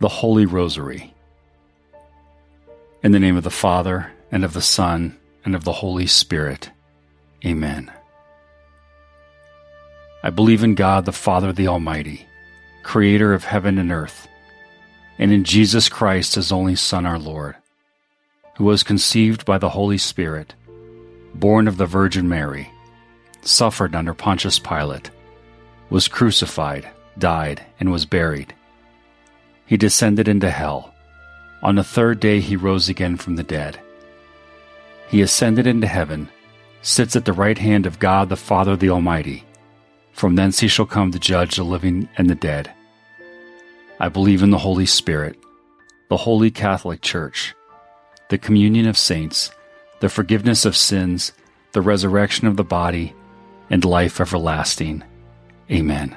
the Holy Rosary. In the name of the Father, and of the Son, and of the Holy Spirit. Amen. I believe in God, the Father, the Almighty, creator of heaven and earth, and in Jesus Christ, his only Son, our Lord, who was conceived by the Holy Spirit, born of the Virgin Mary, suffered under Pontius Pilate, was crucified, died, and was buried he descended into hell. On the third day he rose again from the dead. He ascended into heaven, sits at the right hand of God the Father the Almighty. From thence he shall come to judge the living and the dead. I believe in the Holy Spirit, the holy Catholic Church, the communion of saints, the forgiveness of sins, the resurrection of the body, and life everlasting. Amen.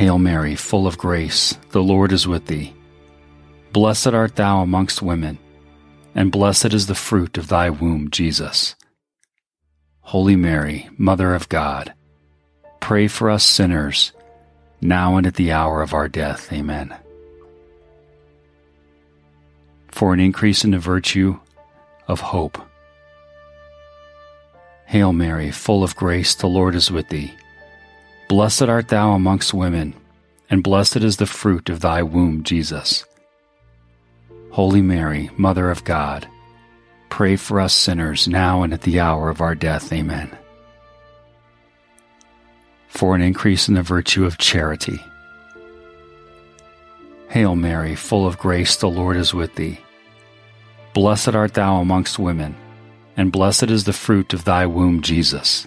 Hail Mary, full of grace, the Lord is with thee. Blessed art thou amongst women, and blessed is the fruit of thy womb, Jesus. Holy Mary, Mother of God, pray for us sinners, now and at the hour of our death. Amen. For an increase in the virtue of hope. Hail Mary, full of grace, the Lord is with thee. Blessed art thou amongst women, and blessed is the fruit of thy womb, Jesus. Holy Mary, Mother of God, pray for us sinners now and at the hour of our death. Amen. For an increase in the virtue of charity. Hail Mary, full of grace, the Lord is with thee. Blessed art thou amongst women, and blessed is the fruit of thy womb, Jesus.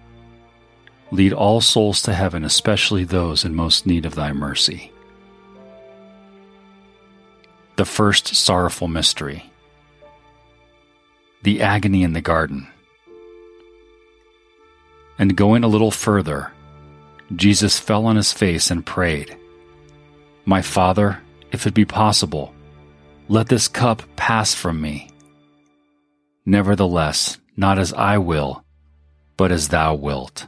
Lead all souls to heaven, especially those in most need of thy mercy. The first sorrowful mystery the agony in the garden. And going a little further, Jesus fell on his face and prayed, My Father, if it be possible, let this cup pass from me. Nevertheless, not as I will, but as thou wilt.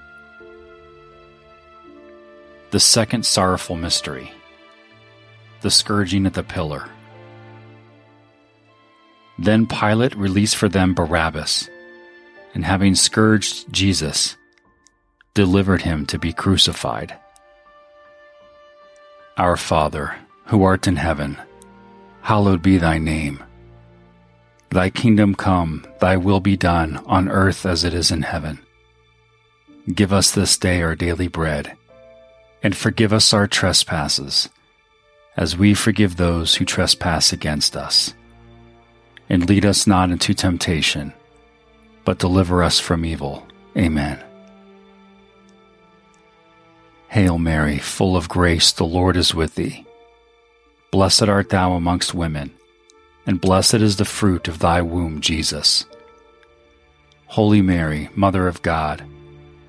The second sorrowful mystery, the scourging at the pillar. Then Pilate released for them Barabbas and having scourged Jesus, delivered him to be crucified. Our Father, who art in heaven, hallowed be thy name. Thy kingdom come, thy will be done, on earth as it is in heaven. Give us this day our daily bread, and forgive us our trespasses, as we forgive those who trespass against us. And lead us not into temptation but deliver us from evil. Amen. Hail Mary, full of grace, the Lord is with thee. Blessed art thou amongst women, and blessed is the fruit of thy womb, Jesus. Holy Mary, Mother of God,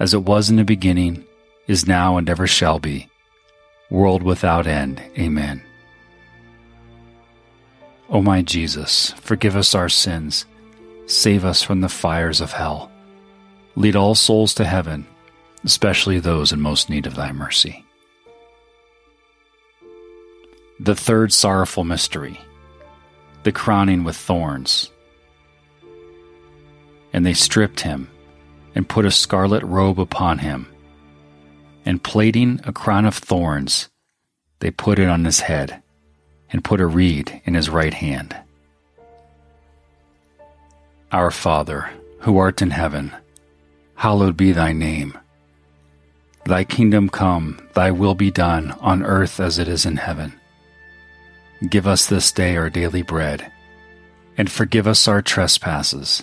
as it was in the beginning, is now, and ever shall be, world without end. Amen. O my Jesus, forgive us our sins Save us from the fires of hell. Lead all souls to heaven, especially those in most need of thy mercy. The third sorrowful mystery, the crowning with thorns. And they stripped him and put a scarlet robe upon him, and plaiting a crown of thorns, they put it on his head and put a reed in his right hand. Our Father, who art in heaven, hallowed be thy name. Thy kingdom come, thy will be done, on earth as it is in heaven. Give us this day our daily bread, and forgive us our trespasses,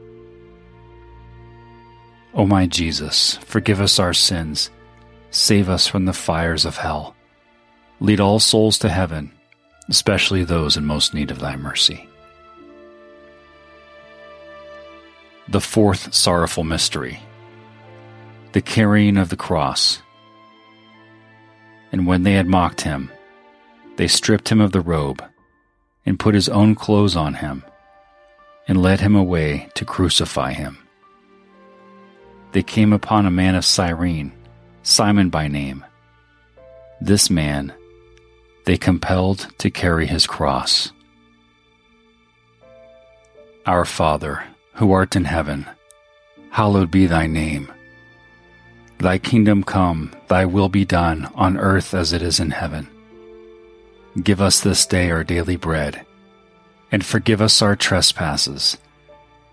O my Jesus, forgive us our sins, save us from the fires of hell, lead all souls to heaven, especially those in most need of thy mercy. The fourth sorrowful mystery the carrying of the cross. And when they had mocked him, they stripped him of the robe, and put his own clothes on him, and led him away to crucify him. They came upon a man of Cyrene, Simon by name. This man they compelled to carry his cross. Our Father, who art in heaven, hallowed be thy name. Thy kingdom come, thy will be done, on earth as it is in heaven. Give us this day our daily bread, and forgive us our trespasses,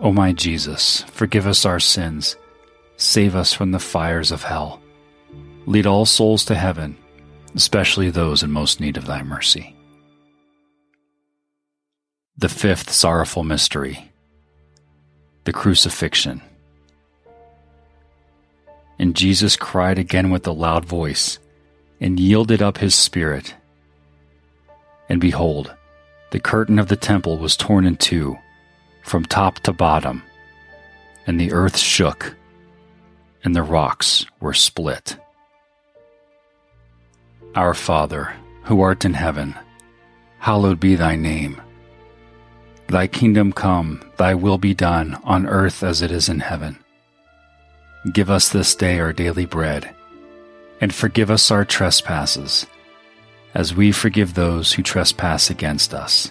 O my Jesus, forgive us our sins, save us from the fires of hell, lead all souls to heaven, especially those in most need of thy mercy. The fifth sorrowful mystery, the crucifixion. And Jesus cried again with a loud voice, and yielded up his spirit. And behold, the curtain of the temple was torn in two, from top to bottom, and the earth shook, and the rocks were split. Our Father, who art in heaven, hallowed be thy name. Thy kingdom come, thy will be done, on earth as it is in heaven. Give us this day our daily bread, and forgive us our trespasses, as we forgive those who trespass against us.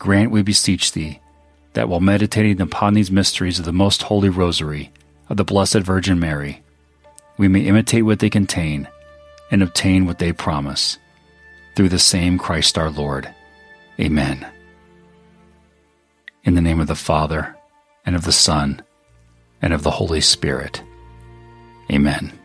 Grant, we beseech thee, that while meditating upon these mysteries of the most holy rosary of the Blessed Virgin Mary, we may imitate what they contain and obtain what they promise. Through the same Christ our Lord. Amen. In the name of the Father, and of the Son, and of the Holy Spirit. Amen.